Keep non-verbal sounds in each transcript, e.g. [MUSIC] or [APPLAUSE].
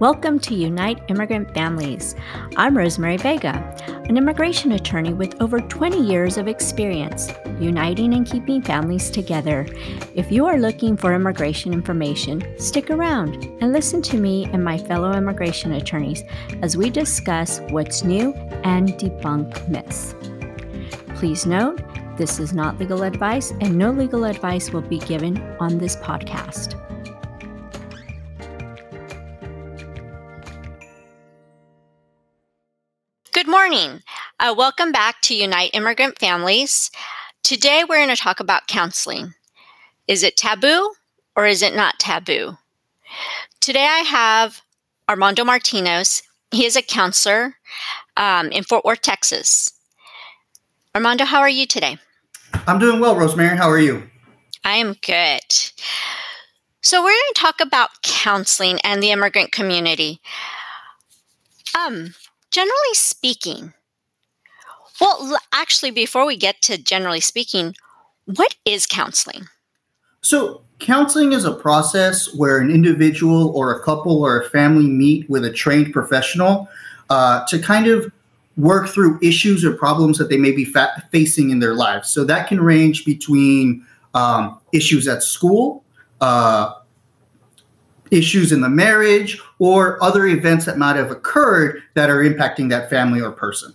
Welcome to Unite Immigrant Families. I'm Rosemary Vega, an immigration attorney with over 20 years of experience uniting and keeping families together. If you are looking for immigration information, stick around and listen to me and my fellow immigration attorneys as we discuss what's new and debunk myths. Please note, this is not legal advice, and no legal advice will be given on this podcast. Morning. Uh, welcome back to Unite Immigrant Families. Today we're going to talk about counseling. Is it taboo or is it not taboo? Today I have Armando Martinez. He is a counselor um, in Fort Worth, Texas. Armando, how are you today? I'm doing well, Rosemary. How are you? I am good. So we're going to talk about counseling and the immigrant community. Um, generally speaking, well, actually, before we get to generally speaking, what is counseling? So, counseling is a process where an individual or a couple or a family meet with a trained professional uh, to kind of work through issues or problems that they may be fa- facing in their lives. So, that can range between um, issues at school, uh, issues in the marriage or other events that might have occurred that are impacting that family or person.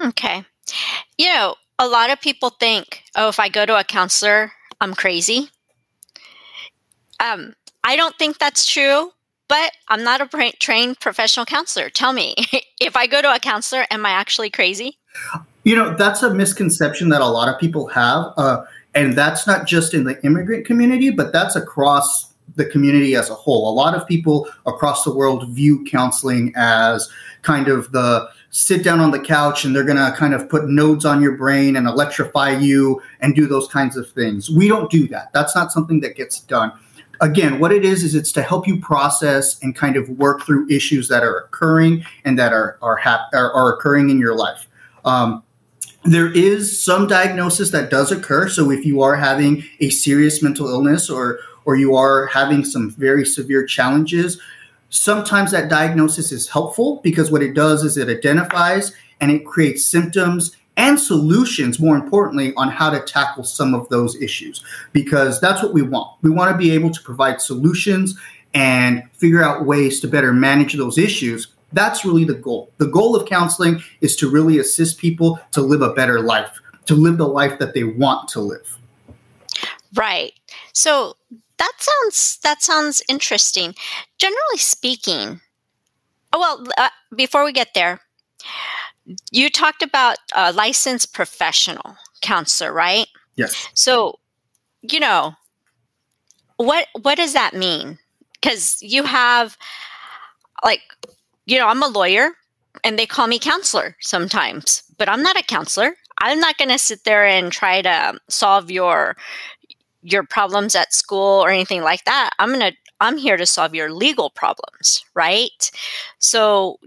Okay. You know, a lot of people think, oh, if I go to a counselor, I'm crazy. Um, I don't think that's true, but I'm not a trained professional counselor. Tell me, [LAUGHS] if I go to a counselor, am I actually crazy? You know, that's a misconception that a lot of people have. Uh, and that's not just in the immigrant community, but that's across the community as a whole. A lot of people across the world view counseling as kind of the sit down on the couch and they're going to kind of put nodes on your brain and electrify you and do those kinds of things. We don't do that. That's not something that gets done. Again, what it is is it's to help you process and kind of work through issues that are occurring and that are are, hap- are, are occurring in your life. Um, there is some diagnosis that does occur. So if you are having a serious mental illness or or you are having some very severe challenges, sometimes that diagnosis is helpful because what it does is it identifies and it creates symptoms and solutions, more importantly, on how to tackle some of those issues because that's what we want. We want to be able to provide solutions and figure out ways to better manage those issues. That's really the goal. The goal of counseling is to really assist people to live a better life, to live the life that they want to live. Right. So that sounds that sounds interesting. Generally speaking, oh, well, uh, before we get there, you talked about a licensed professional counselor, right? Yes. So, you know, what what does that mean? Because you have, like, you know, I'm a lawyer, and they call me counselor sometimes, but I'm not a counselor. I'm not going to sit there and try to solve your your problems at school or anything like that. I'm going to I'm here to solve your legal problems, right? So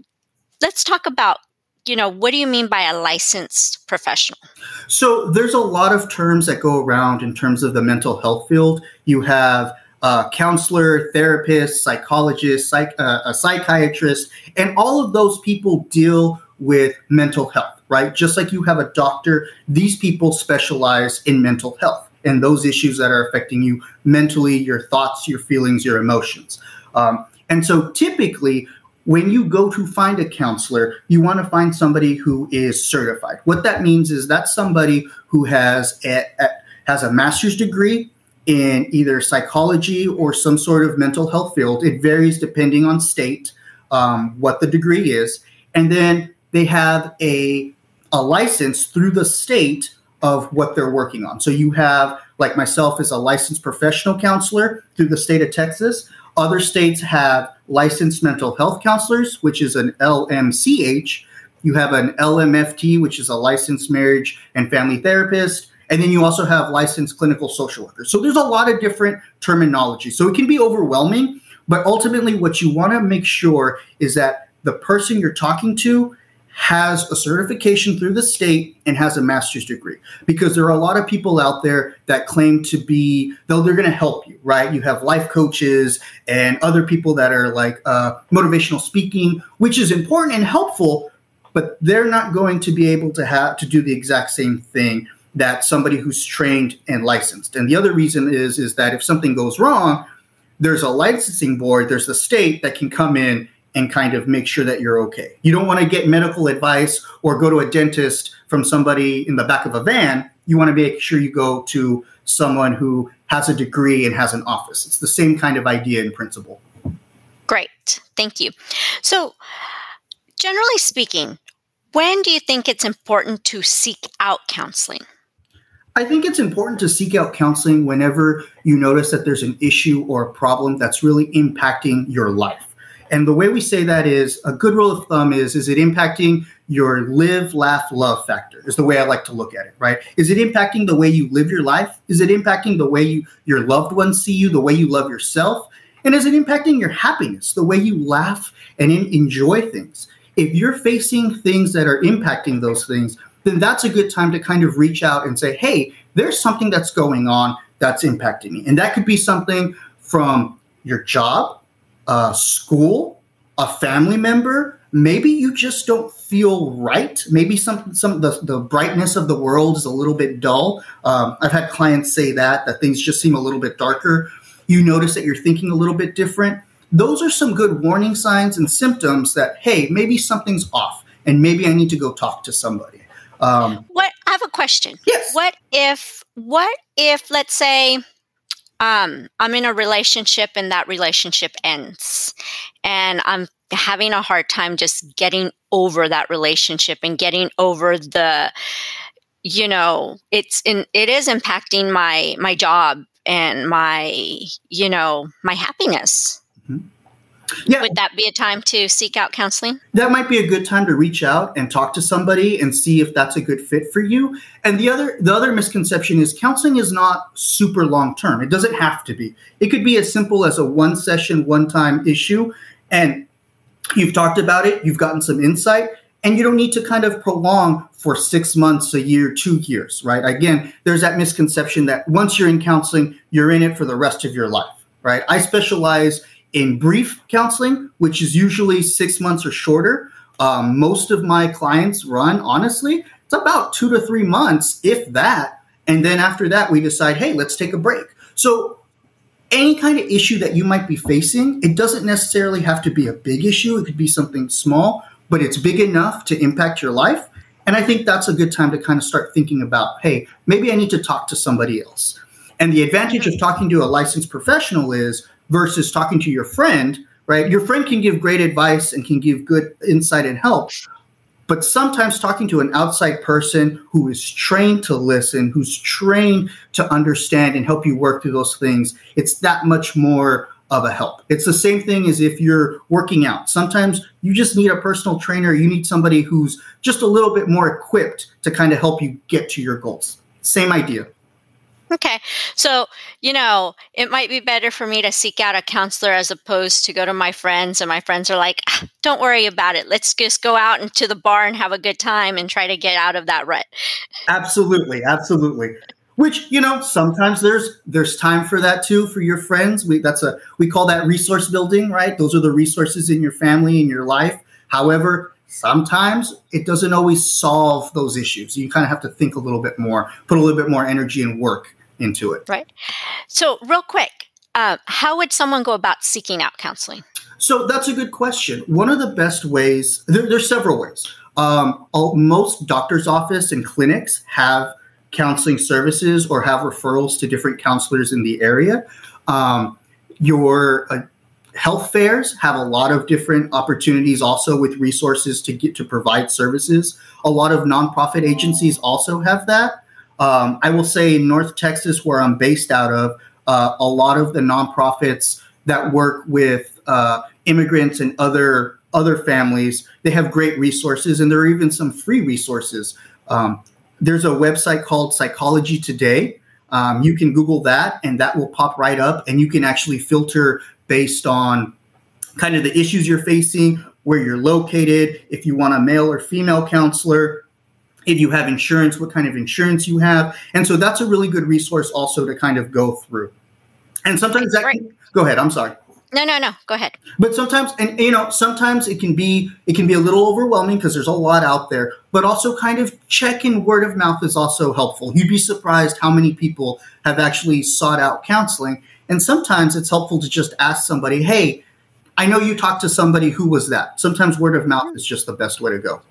let's talk about you know what do you mean by a licensed professional so there's a lot of terms that go around in terms of the mental health field you have a counselor therapist psychologist psych, uh, a psychiatrist and all of those people deal with mental health right just like you have a doctor these people specialize in mental health and those issues that are affecting you mentally, your thoughts, your feelings, your emotions. Um, and so typically, when you go to find a counselor, you want to find somebody who is certified. What that means is that's somebody who has a, a, has a master's degree in either psychology or some sort of mental health field. It varies depending on state um, what the degree is, and then they have a a license through the state of what they're working on. So you have, like myself, as a licensed professional counselor through the state of Texas. Other states have licensed mental health counselors, which is an LMCH. You have an LMFT, which is a licensed marriage and family therapist. And then you also have licensed clinical social workers. So there's a lot of different terminology. So it can be overwhelming, but ultimately, what you want to make sure is that the person you're talking to has a certification through the state and has a master's degree. Because there are a lot of people out there that claim to be though they're going to help you right? You have life coaches and other people that are like uh, motivational speaking which is important and helpful but they're not going to be able to have to do the exact same thing that somebody who's trained and licensed. And the other reason is is that if something goes wrong there's a licensing board there's the state that can come in and kind of make sure that you're okay. You don't want to get medical advice or go to a dentist from somebody in the back of a van. You want to make sure you go to someone who has a degree and has an office. It's the same kind of idea in principle. Great. Thank you. So, generally speaking, when do you think it's important to seek out counseling? I think it's important to seek out counseling whenever you notice that there's an issue or a problem that's really impacting your life. And the way we say that is a good rule of thumb is is it impacting your live, laugh, love factor? Is the way I like to look at it, right? Is it impacting the way you live your life? Is it impacting the way you your loved ones see you, the way you love yourself? And is it impacting your happiness, the way you laugh and in, enjoy things? If you're facing things that are impacting those things, then that's a good time to kind of reach out and say, hey, there's something that's going on that's impacting me. And that could be something from your job, a school, a family member, maybe you just don't feel right. Maybe some some the, the brightness of the world is a little bit dull. Um, I've had clients say that that things just seem a little bit darker. You notice that you're thinking a little bit different. Those are some good warning signs and symptoms that hey, maybe something's off, and maybe I need to go talk to somebody. Um, what I have a question. Yes. What if what if let's say um, I'm in a relationship and that relationship ends. And I'm having a hard time just getting over that relationship and getting over the, you know, it's in, it is impacting my, my job and my, you know, my happiness. Mm-hmm. Yeah. Would that be a time to seek out counseling? That might be a good time to reach out and talk to somebody and see if that's a good fit for you. And the other the other misconception is counseling is not super long term. It doesn't have to be. It could be as simple as a one session, one time issue and you've talked about it, you've gotten some insight and you don't need to kind of prolong for 6 months, a year, 2 years, right? Again, there's that misconception that once you're in counseling, you're in it for the rest of your life, right? I specialize in brief counseling, which is usually six months or shorter. Um, most of my clients run, honestly, it's about two to three months, if that. And then after that, we decide, hey, let's take a break. So, any kind of issue that you might be facing, it doesn't necessarily have to be a big issue. It could be something small, but it's big enough to impact your life. And I think that's a good time to kind of start thinking about, hey, maybe I need to talk to somebody else. And the advantage of talking to a licensed professional is versus talking to your friend, right? Your friend can give great advice and can give good insight and help. But sometimes talking to an outside person who is trained to listen, who's trained to understand and help you work through those things, it's that much more of a help. It's the same thing as if you're working out. Sometimes you just need a personal trainer, you need somebody who's just a little bit more equipped to kind of help you get to your goals. Same idea. Okay. So, you know, it might be better for me to seek out a counselor as opposed to go to my friends. And my friends are like, ah, don't worry about it. Let's just go out into the bar and have a good time and try to get out of that rut. Absolutely. Absolutely. Which, you know, sometimes there's there's time for that too for your friends. We that's a we call that resource building, right? Those are the resources in your family in your life. However, sometimes it doesn't always solve those issues. You kind of have to think a little bit more, put a little bit more energy and work into it. Right. So, real quick, uh, how would someone go about seeking out counseling? So that's a good question. One of the best ways, there, there's several ways. Um, all, most doctor's office and clinics have counseling services or have referrals to different counselors in the area. Um, your uh, health fairs have a lot of different opportunities also with resources to get to provide services. A lot of nonprofit agencies also have that. Um, I will say in North Texas, where I'm based out of, uh, a lot of the nonprofits that work with uh, immigrants and other other families, they have great resources, and there are even some free resources. Um, there's a website called Psychology Today. Um, you can Google that, and that will pop right up, and you can actually filter based on kind of the issues you're facing, where you're located, if you want a male or female counselor, if you have insurance, what kind of insurance you have. And so that's a really good resource also to kind of go through. And sometimes that, can, go ahead, I'm sorry. No, no, no. Go ahead. But sometimes, and you know, sometimes it can be it can be a little overwhelming because there's a lot out there. But also, kind of checking word of mouth is also helpful. You'd be surprised how many people have actually sought out counseling. And sometimes it's helpful to just ask somebody, "Hey, I know you talked to somebody who was that." Sometimes word of mouth mm. is just the best way to go.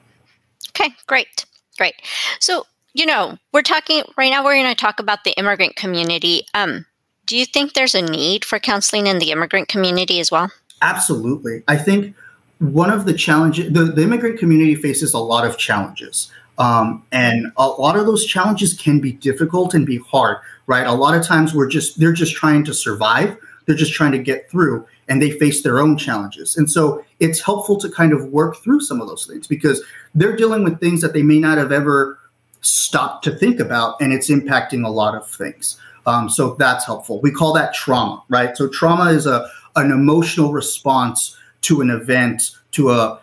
Okay, great, great. So you know, we're talking right now. We're going to talk about the immigrant community. Um, do you think there's a need for counseling in the immigrant community as well? Absolutely. I think one of the challenges, the, the immigrant community faces a lot of challenges. Um, and a lot of those challenges can be difficult and be hard, right? A lot of times we're just, they're just trying to survive. They're just trying to get through and they face their own challenges. And so it's helpful to kind of work through some of those things because they're dealing with things that they may not have ever stopped to think about and it's impacting a lot of things. Um, so that's helpful. We call that trauma, right? So trauma is a an emotional response to an event, to a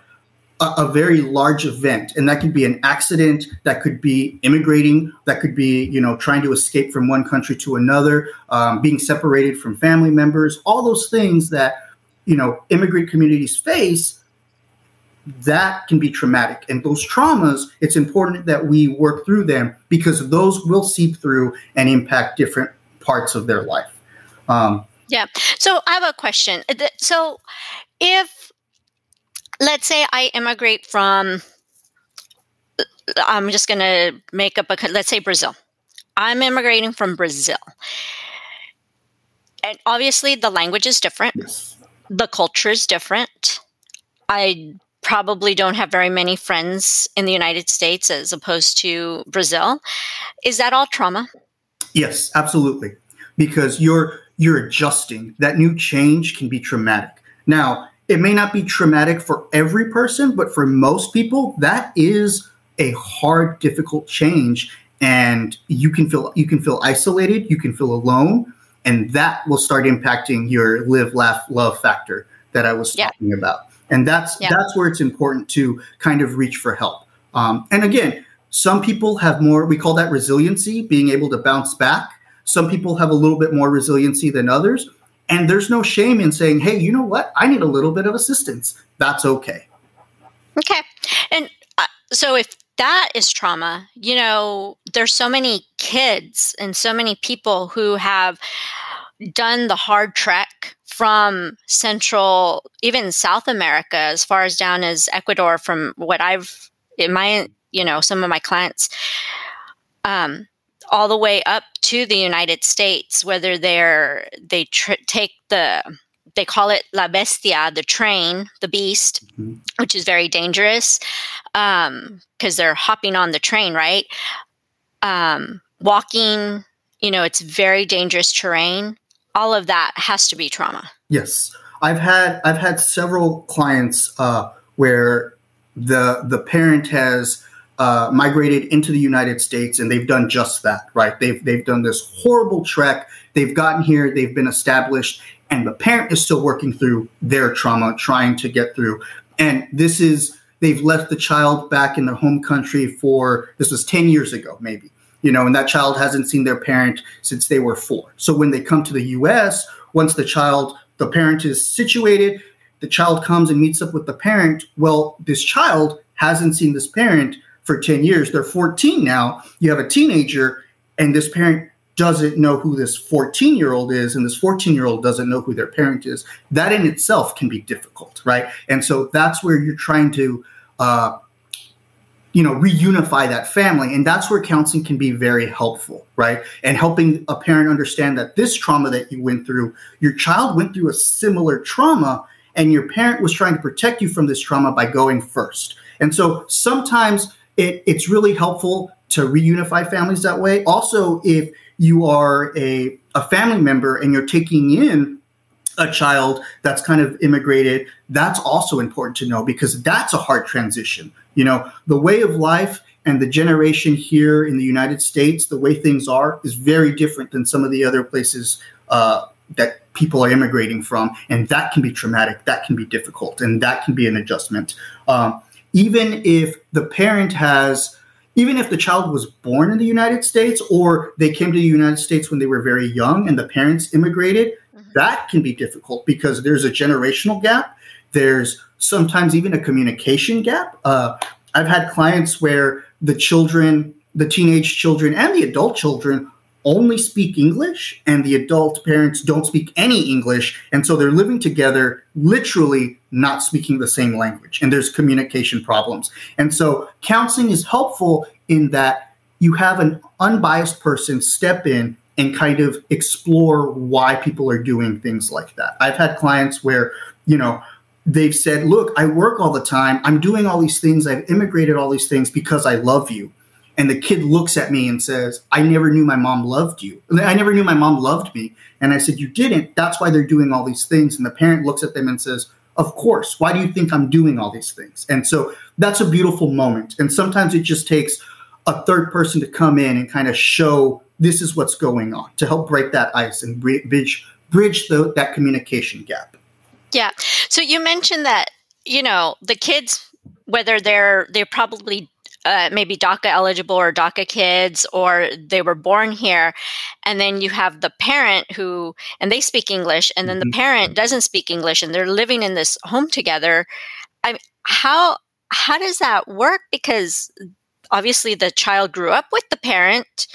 a, a very large event, and that could be an accident, that could be immigrating, that could be you know trying to escape from one country to another, um, being separated from family members, all those things that you know immigrant communities face that can be traumatic. And those traumas, it's important that we work through them because those will seep through and impact different parts of their life. Um, yeah. So I have a question. So if, let's say, I immigrate from, I'm just going to make up a, let's say Brazil. I'm immigrating from Brazil. And obviously, the language is different, yes. the culture is different. I probably don't have very many friends in the United States as opposed to Brazil. Is that all trauma? Yes, absolutely. Because you're you're adjusting. That new change can be traumatic. Now, it may not be traumatic for every person, but for most people, that is a hard, difficult change. And you can feel you can feel isolated, you can feel alone, and that will start impacting your live, laugh, love factor that I was yeah. talking about and that's yeah. that's where it's important to kind of reach for help um, and again some people have more we call that resiliency being able to bounce back some people have a little bit more resiliency than others and there's no shame in saying hey you know what? I need a little bit of assistance. That's okay. Okay. And uh, so if that is trauma you know there's so many kids and so many people who have done the hard trek from Central, even South America, as far as down as Ecuador, from what I've in my, you know, some of my clients, um, all the way up to the United States, whether they're they tr- take the they call it La Bestia, the train, the beast, mm-hmm. which is very dangerous because um, they're hopping on the train, right? Um, walking, you know, it's very dangerous terrain all of that has to be trauma. Yes, I've had I've had several clients uh, where the the parent has uh, migrated into the United States and they've done just that. Right? They've they've done this horrible trek. They've gotten here. They've been established, and the parent is still working through their trauma, trying to get through. And this is they've left the child back in their home country for this was ten years ago, maybe you know, and that child hasn't seen their parent since they were four. So when they come to the US, once the child, the parent is situated, the child comes and meets up with the parent. Well, this child hasn't seen this parent for 10 years. They're 14 now. You have a teenager, and this parent doesn't know who this 14 year old is, and this 14 year old doesn't know who their parent is. That in itself can be difficult, right? And so that's where you're trying to uh, you know reunify that family and that's where counseling can be very helpful right and helping a parent understand that this trauma that you went through your child went through a similar trauma and your parent was trying to protect you from this trauma by going first and so sometimes it, it's really helpful to reunify families that way also if you are a, a family member and you're taking in a child that's kind of immigrated, that's also important to know because that's a hard transition. You know, the way of life and the generation here in the United States, the way things are, is very different than some of the other places uh, that people are immigrating from, and that can be traumatic, that can be difficult, and that can be an adjustment. Um, even if the parent has even if the child was born in the United States or they came to the United States when they were very young and the parents immigrated, mm-hmm. that can be difficult because there's a generational gap. There's sometimes even a communication gap. Uh, I've had clients where the children, the teenage children, and the adult children only speak English, and the adult parents don't speak any English. And so they're living together, literally not speaking the same language, and there's communication problems. And so counseling is helpful in that you have an unbiased person step in and kind of explore why people are doing things like that. I've had clients where, you know, they've said, Look, I work all the time. I'm doing all these things. I've immigrated all these things because I love you. And the kid looks at me and says, I never knew my mom loved you. I never knew my mom loved me. And I said, You didn't. That's why they're doing all these things. And the parent looks at them and says, Of course. Why do you think I'm doing all these things? And so that's a beautiful moment. And sometimes it just takes a third person to come in and kind of show this is what's going on to help break that ice and bridge bridge the, that communication gap. Yeah. So you mentioned that, you know, the kids, whether they're they're probably uh, maybe DACA eligible or DACA kids, or they were born here, and then you have the parent who, and they speak English, and then the mm-hmm. parent doesn't speak English, and they're living in this home together. I how how does that work? Because obviously the child grew up with the parent.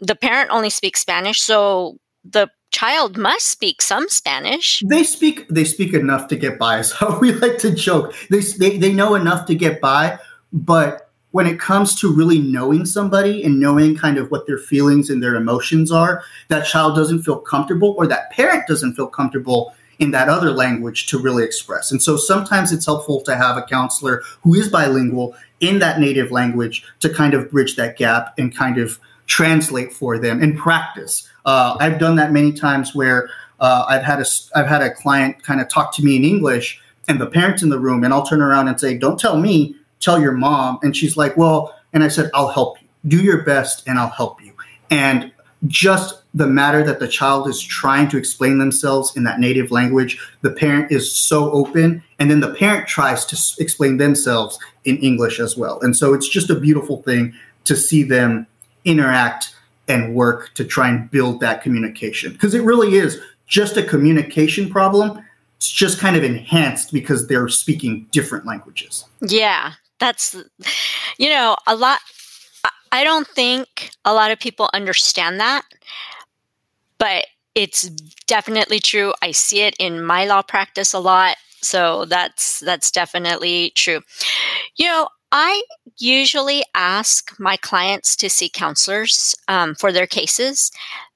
The parent only speaks Spanish, so the child must speak some Spanish. They speak they speak enough to get by. [LAUGHS] So we like to joke. They they, they know enough to get by, but when it comes to really knowing somebody and knowing kind of what their feelings and their emotions are, that child doesn't feel comfortable or that parent doesn't feel comfortable in that other language to really express. And so sometimes it's helpful to have a counselor who is bilingual in that native language to kind of bridge that gap and kind of translate for them and practice. Uh, I've done that many times where uh, I've had a I've had a client kind of talk to me in English and the parents in the room, and I'll turn around and say, "Don't tell me, tell your mom." And she's like, "Well," and I said, "I'll help you. Do your best, and I'll help you." And just the matter that the child is trying to explain themselves in that native language, the parent is so open, and then the parent tries to explain themselves in English as well. And so it's just a beautiful thing to see them interact and work to try and build that communication because it really is just a communication problem. It's just kind of enhanced because they're speaking different languages. Yeah, that's, you know, a lot I don't think a lot of people understand that, but it's definitely true. I see it in my law practice a lot. So that's that's definitely true. You know, I usually ask my clients to see counselors um, for their cases,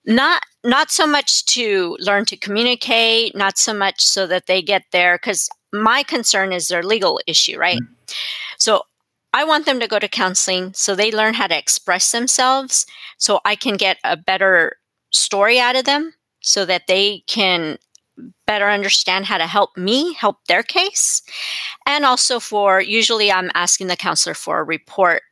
not not so much to learn to communicate, not so much so that they get there, because my concern is their legal issue, right? Mm-hmm. So I want them to go to counseling so they learn how to express themselves so I can get a better story out of them so that they can better understand how to help me help their case. And also for usually I'm asking the counselor for a report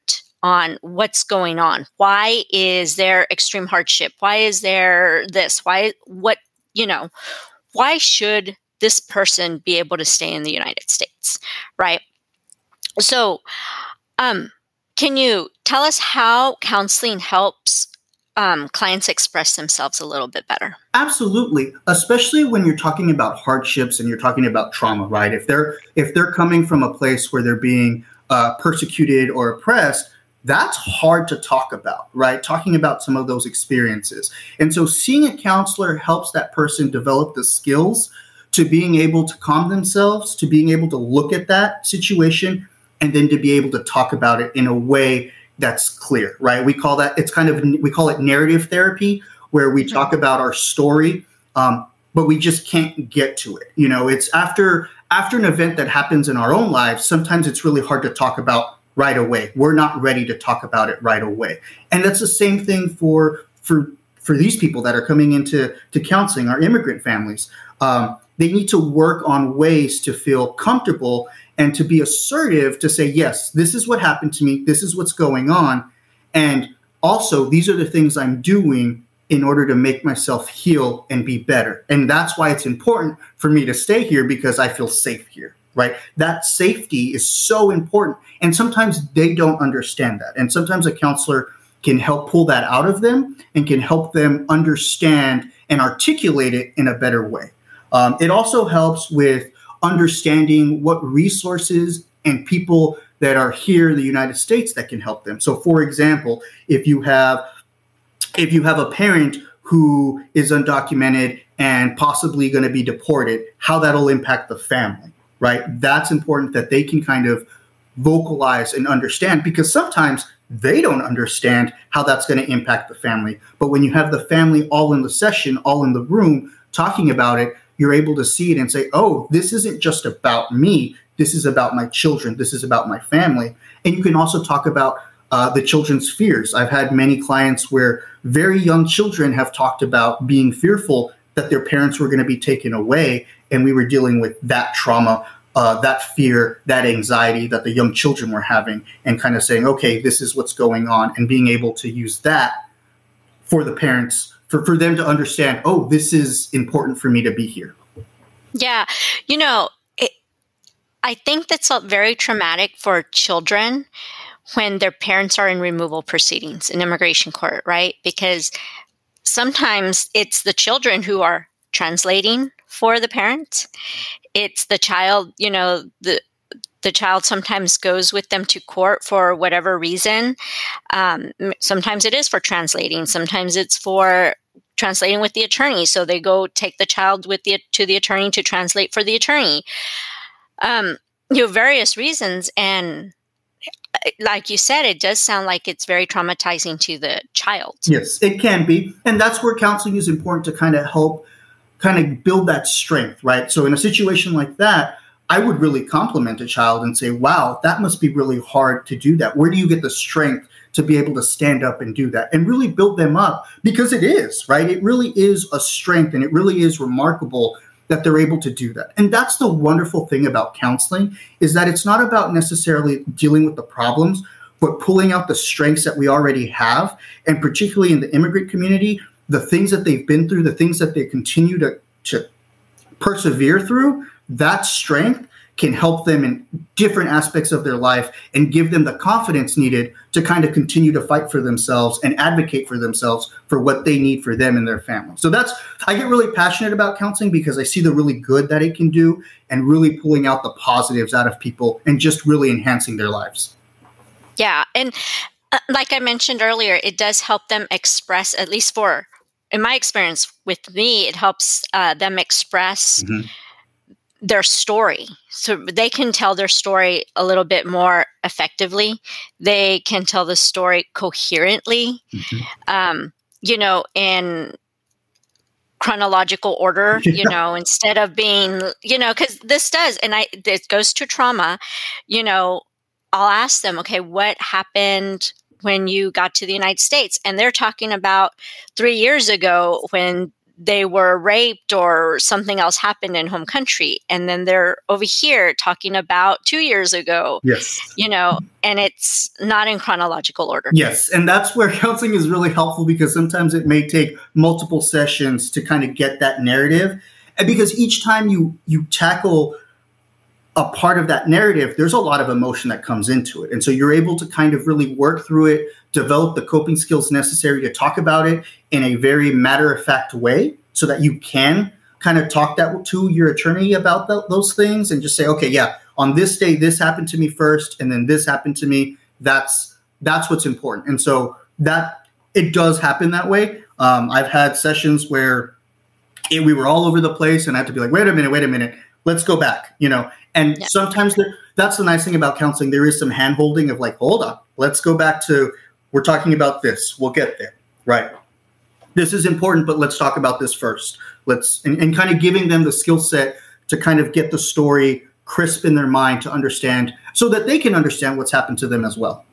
on what's going on. Why is there extreme hardship? Why is there this? Why what, you know, why should this person be able to stay in the United States, right? So, um, can you tell us how counseling helps um, clients express themselves a little bit better? Absolutely, especially when you're talking about hardships and you're talking about trauma, right? If they're if they're coming from a place where they're being uh, persecuted or oppressed, that's hard to talk about, right? Talking about some of those experiences, and so seeing a counselor helps that person develop the skills to being able to calm themselves, to being able to look at that situation and then to be able to talk about it in a way that's clear, right? We call that it's kind of we call it narrative therapy, where we talk about our story, um, but we just can't get to it. You know, it's after after an event that happens in our own lives. Sometimes it's really hard to talk about right away. We're not ready to talk about it right away, and that's the same thing for for for these people that are coming into to counseling, our immigrant families. Um, they need to work on ways to feel comfortable and to be assertive to say, yes, this is what happened to me, this is what's going on. And also, these are the things I'm doing in order to make myself heal and be better. And that's why it's important for me to stay here because I feel safe here, right? That safety is so important. And sometimes they don't understand that. And sometimes a counselor can help pull that out of them and can help them understand and articulate it in a better way. Um, it also helps with understanding what resources and people that are here in the United States that can help them. So, for example, if you have if you have a parent who is undocumented and possibly going to be deported, how that'll impact the family, right? That's important that they can kind of vocalize and understand because sometimes they don't understand how that's going to impact the family. But when you have the family all in the session, all in the room talking about it, you're able to see it and say, oh, this isn't just about me. This is about my children. This is about my family. And you can also talk about uh, the children's fears. I've had many clients where very young children have talked about being fearful that their parents were going to be taken away. And we were dealing with that trauma, uh, that fear, that anxiety that the young children were having, and kind of saying, okay, this is what's going on, and being able to use that for the parents, for, for them to understand, oh, this is important for me to be here. Yeah. You know, it, I think that's very traumatic for children when their parents are in removal proceedings in immigration court, right? Because sometimes it's the children who are translating for the parents. It's the child, you know, the the child sometimes goes with them to court for whatever reason. Um, sometimes it is for translating. Sometimes it's for translating with the attorney. So they go take the child with the to the attorney to translate for the attorney. Um, you know, various reasons, and like you said, it does sound like it's very traumatizing to the child. Yes, it can be. And that's where counseling is important to kind of help kind of build that strength, right? So in a situation like that, I would really compliment a child and say, wow, that must be really hard to do that. Where do you get the strength to be able to stand up and do that and really build them up? Because it is, right? It really is a strength and it really is remarkable that they're able to do that. And that's the wonderful thing about counseling is that it's not about necessarily dealing with the problems, but pulling out the strengths that we already have. And particularly in the immigrant community, the things that they've been through, the things that they continue to, to persevere through, that strength can help them in different aspects of their life and give them the confidence needed to kind of continue to fight for themselves and advocate for themselves for what they need for them and their family. So that's I get really passionate about counseling because I see the really good that it can do and really pulling out the positives out of people and just really enhancing their lives. Yeah, and uh, like I mentioned earlier, it does help them express at least for in my experience with me, it helps uh, them express mm-hmm their story. So they can tell their story a little bit more effectively. They can tell the story coherently, mm-hmm. um, you know, in chronological order, [LAUGHS] you know, instead of being, you know, because this does, and I, this goes to trauma, you know, I'll ask them, okay, what happened when you got to the United States? And they're talking about three years ago when they were raped or something else happened in home country and then they're over here talking about 2 years ago yes. you know and it's not in chronological order. Yes and that's where [LAUGHS] counseling is really helpful because sometimes it may take multiple sessions to kind of get that narrative and because each time you you tackle a part of that narrative, there's a lot of emotion that comes into it. And so you're able to kind of really work through it, develop the coping skills necessary to talk about it in a very matter of fact way so that you can kind of talk that to your attorney about the, those things and just say, okay, yeah, on this day, this happened to me first, and then this happened to me. That's that's what's important. And so that it does happen that way. Um, I've had sessions where it, we were all over the place, and I had to be like, wait a minute, wait a minute, let's go back, you know. And yeah. sometimes that's the nice thing about counseling. There is some hand holding of like, hold on, let's go back to we're talking about this. We'll get there, right? this is important, but let's talk about this first. Let's and, and kind of giving them the skill set to kind of get the story crisp in their mind to understand so that they can understand what's happened to them as well.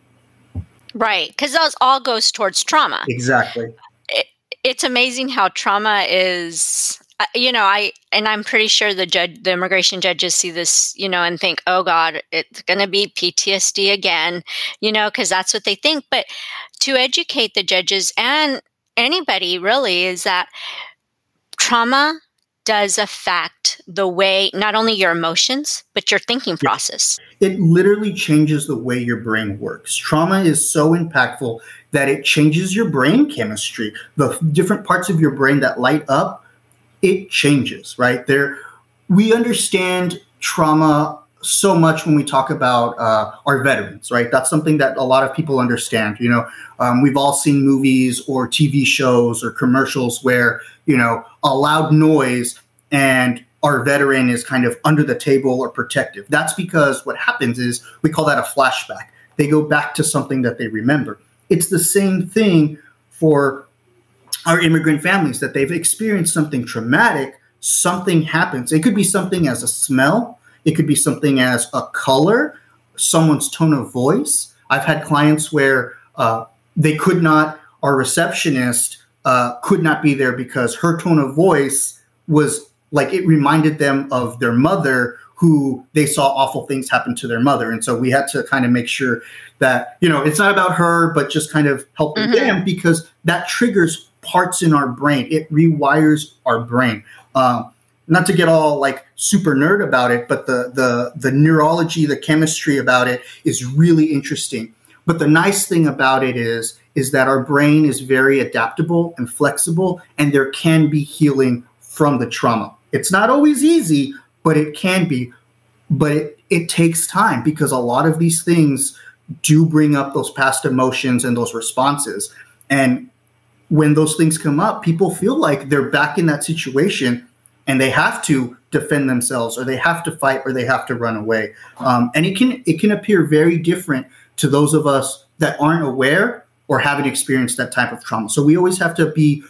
Right. Because those all goes towards trauma. Exactly. It, it's amazing how trauma is you know i and i'm pretty sure the judge the immigration judges see this you know and think oh god it's going to be ptsd again you know because that's what they think. But to educate the judges and anybody really is that trauma does affect the way not only your emotions but your thinking process. It literally changes the way your brain works. Trauma is so impactful that it changes your brain chemistry. The different parts of your brain that light up it changes right there we understand trauma so much when we talk about uh, our veterans, right? That's something that a lot of people understand. You know, um, we've all seen movies or TV shows or commercials where, you know, a loud noise and our veteran is kind of under the table or protective. That's because what happens is we call that a flashback. They go back to something that they remember. It's the same thing for our immigrant families that they've experienced something traumatic, something happens. It could be something as a smell, it could be something as a color, someone's tone of voice. I've had clients where uh, they could not, our receptionist uh, could not be there because her tone of voice was like it reminded them of their mother who they saw awful things happen to their mother. And so we had to kind of make sure that, you know, it's not about her, but just kind of helping mm-hmm. them because that triggers parts in our brain. It rewires our brain. Um, not to get all like super nerd about it, but the the the neurology, the chemistry about it is really interesting. But the nice thing about it is is that our brain is very adaptable and flexible, and there can be healing from the trauma. It's not always easy, but it can be. But it, it takes time because a lot of these things do bring up those past emotions and those responses. And when those things come up, people feel like they're back in that situation and they have to defend themselves or they have to fight or they have to run away. Um, and it can it can appear very different to those of us that aren't aware or haven't experienced that type of trauma. So we always have to be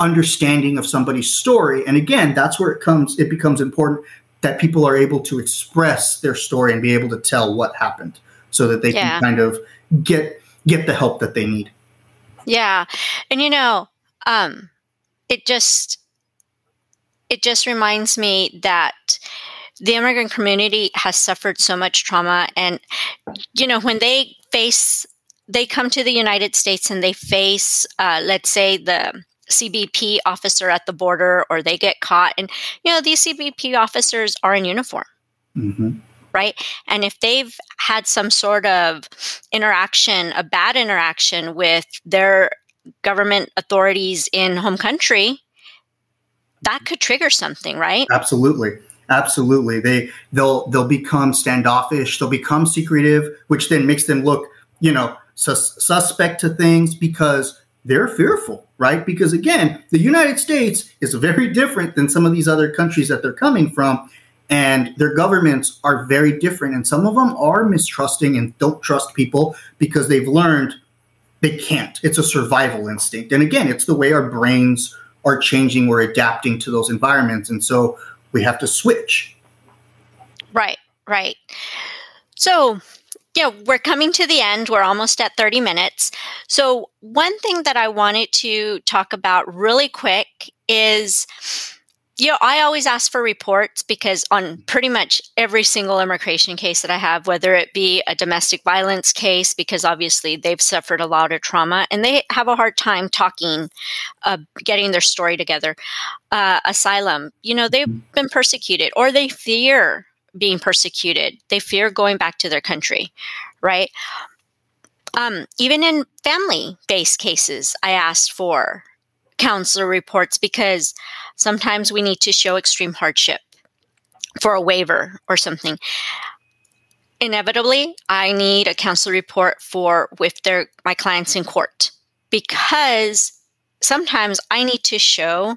understanding of somebody's story. And again that's where it comes it becomes important that people are able to express their story and be able to tell what happened so that they yeah. can kind of get get the help that they need yeah. And you know um it just it just reminds me that the immigrant community has suffered so much trauma. And you know when they face they come to the united states and they face uh, let's say the cbp officer at the border or they get caught. And you know these cbp officers are in uniform. Mm-hmm. Right and if they've had some sort of interaction a bad interaction with their government authorities in home country that could trigger something, right? Absolutely. Absolutely. They they'll they'll become standoffish, they'll become secretive, which then makes them look, you know, sus- suspect to things because they're fearful, right? Because again, the United States is very different than some of these other countries that they're coming from and their governments are very different and some of them are mistrusting and don't trust people because they've learned they can't. It's a survival instinct. And again, it's the way our brains are changing we're adapting to those environments. And so we have to switch. Right, right. So, yeah, we're coming to the end. We're almost at 30 minutes. So, one thing that I wanted to talk about really quick is you know, I always ask for reports because on pretty much every single immigration case that I have, whether it be a domestic violence case, because obviously they've suffered a lot of trauma and they have a hard time talking, uh, getting their story together, uh, asylum, you know, they've mm-hmm. been persecuted or they fear being persecuted. They fear going back to their country, right? Um, even in family based cases, I asked for counselor reports because sometimes we need to show extreme hardship for a waiver or something. Inevitably, I need a counselor report for with their my clients in court because sometimes I need to show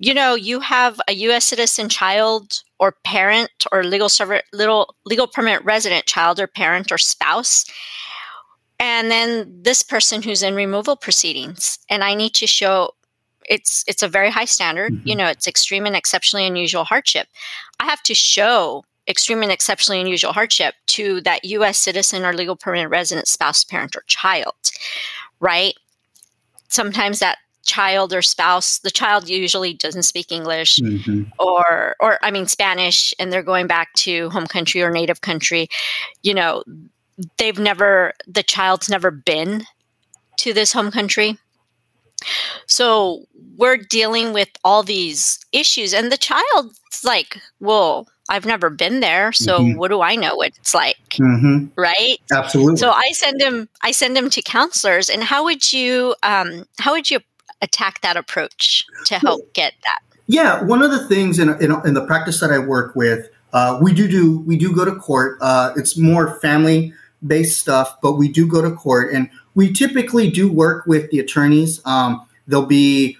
you know, you have a US citizen child or parent or legal servant little legal permanent resident child or parent or spouse and then this person who's in removal proceedings and i need to show it's it's a very high standard mm-hmm. you know it's extreme and exceptionally unusual hardship i have to show extreme and exceptionally unusual hardship to that us citizen or legal permanent resident spouse parent or child right sometimes that child or spouse the child usually doesn't speak english mm-hmm. or or i mean spanish and they're going back to home country or native country you know they've never the child's never been to this home country So we're dealing with all these issues, and the child's like, well, I've never been there, so Mhm. what do I know what it's like, hmm right? Absolutely. So I send him, I send him to counselors. And how would you, um, how would you attack that approach to help get that? Yeah, one of the things in, in, in the practice that I work with, uh, we do do we do go to court. Uh, it's more family based stuff, but we do go to court, and we typically do work with the attorneys. Um, there'll be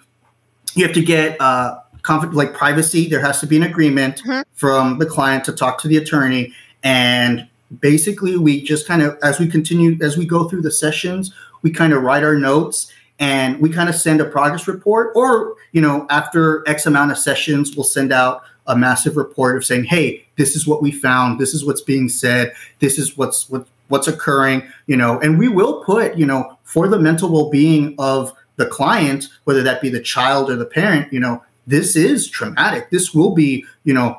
you have to get uh, conf- like privacy. There has to be an agreement Mhm. from the client to talk to the attorney, and basically we just kind of as we continue as we go through the sessions, we kind of write our notes and we kind of send a progress report or you know after x amount of sessions we'll send out a massive report of saying hey this is what we found this is what's being said this is what's what, what's occurring you know and we will put you know for the mental well-being of the client whether that be the child or the parent you know this is traumatic. This will be you know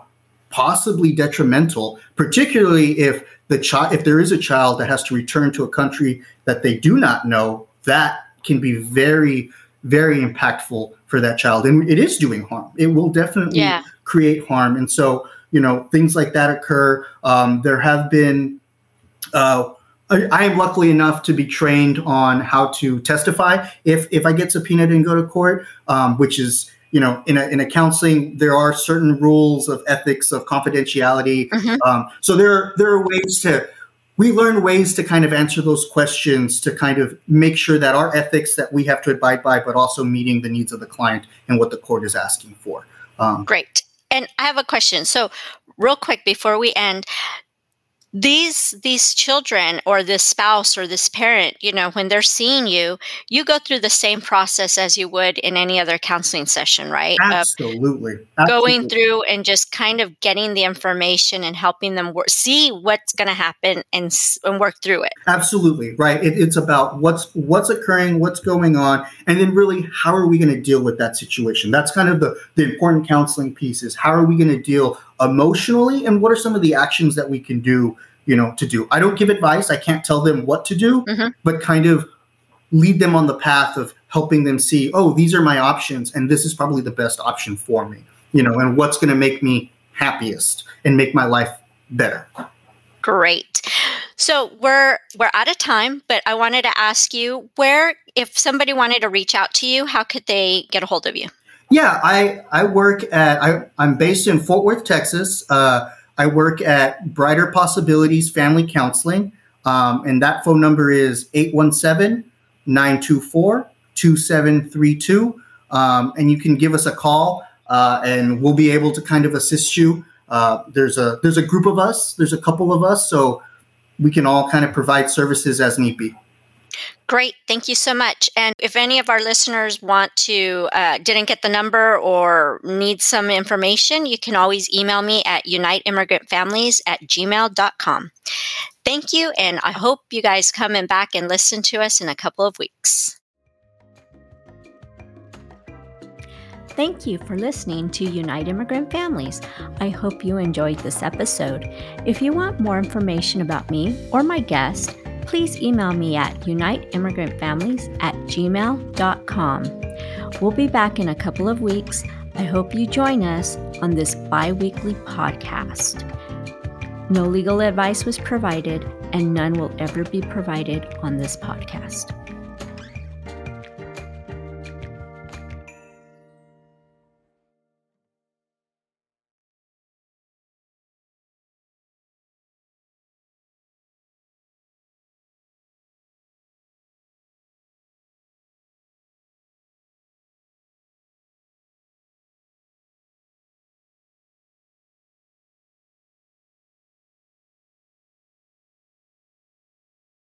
possibly detrimental particularly if the child if there is a child that has to return to a country that they do not know that can be very very impactful for that child. And it is doing harm. It will definitely Yeah. create harm. And so you know things like that occur. Um, there have been uh, I, I am luckily enough to be trained on how to testify if if i get subpoenaed and go to court um, which is you know in a, in a counseling there are certain rules of ethics of confidentiality Mhm. um, so there there are ways to we learn ways to kind of answer those questions to kind of make sure that our ethics that we have to abide by but also meeting the needs of the client and what the court is asking for um, Great. And I have a question. So, real quick before we end, these these children or this spouse or this parent, you know, when they're seeing you, you go through the same process as you would in any other counseling session, right? Of absolutely going through and just kind of getting the information and helping them see what's going to happen and and work through it. Absolutely right. It, it's about what's what's occurring, what's going on, and then really how are we going to deal with that situation. That's kind of the the important counseling piece. Is how are we going to deal emotionally, and what are some of the actions that we can do, you know, to do. I don't give advice. I can't tell them what to do, Mhm. but kind of lead them on the path of helping them see, oh, these are my options, and this is probably the best option for me, you know, and what's going to make me happiest and make my life better. Great. So we're we're out of time, but I wanted to ask you where if somebody wanted to reach out to you, how could they get a hold of you? Yeah, I I work at I, I'm based in Fort Worth, Texas. Uh, I work at Brighter Possibilities Family Counseling, um, and that phone number is 817-924-2732. Um, and you can give us a call, uh, and we'll be able to kind of assist you. Uh, there's a there's a group of us. There's a couple of us, so we can all kind of provide services as need be. Great, thank you so much. And if any of our listeners want to uh, didn't get the number or need some information, you can always email me at uniteimmigrantfamilies at gmail.com. Thank you, and I hope you guys come and back and listen to us in a couple of weeks. Thank you for listening to Unite Immigrant Families. I hope you enjoyed this episode. If you want more information about me or my guest, please email me at uniteimmigrantfamilies at gmail.com. We'll be back in a couple of weeks. I hope you join us on this bi weekly podcast. No legal advice was provided, and none will ever be provided on this podcast.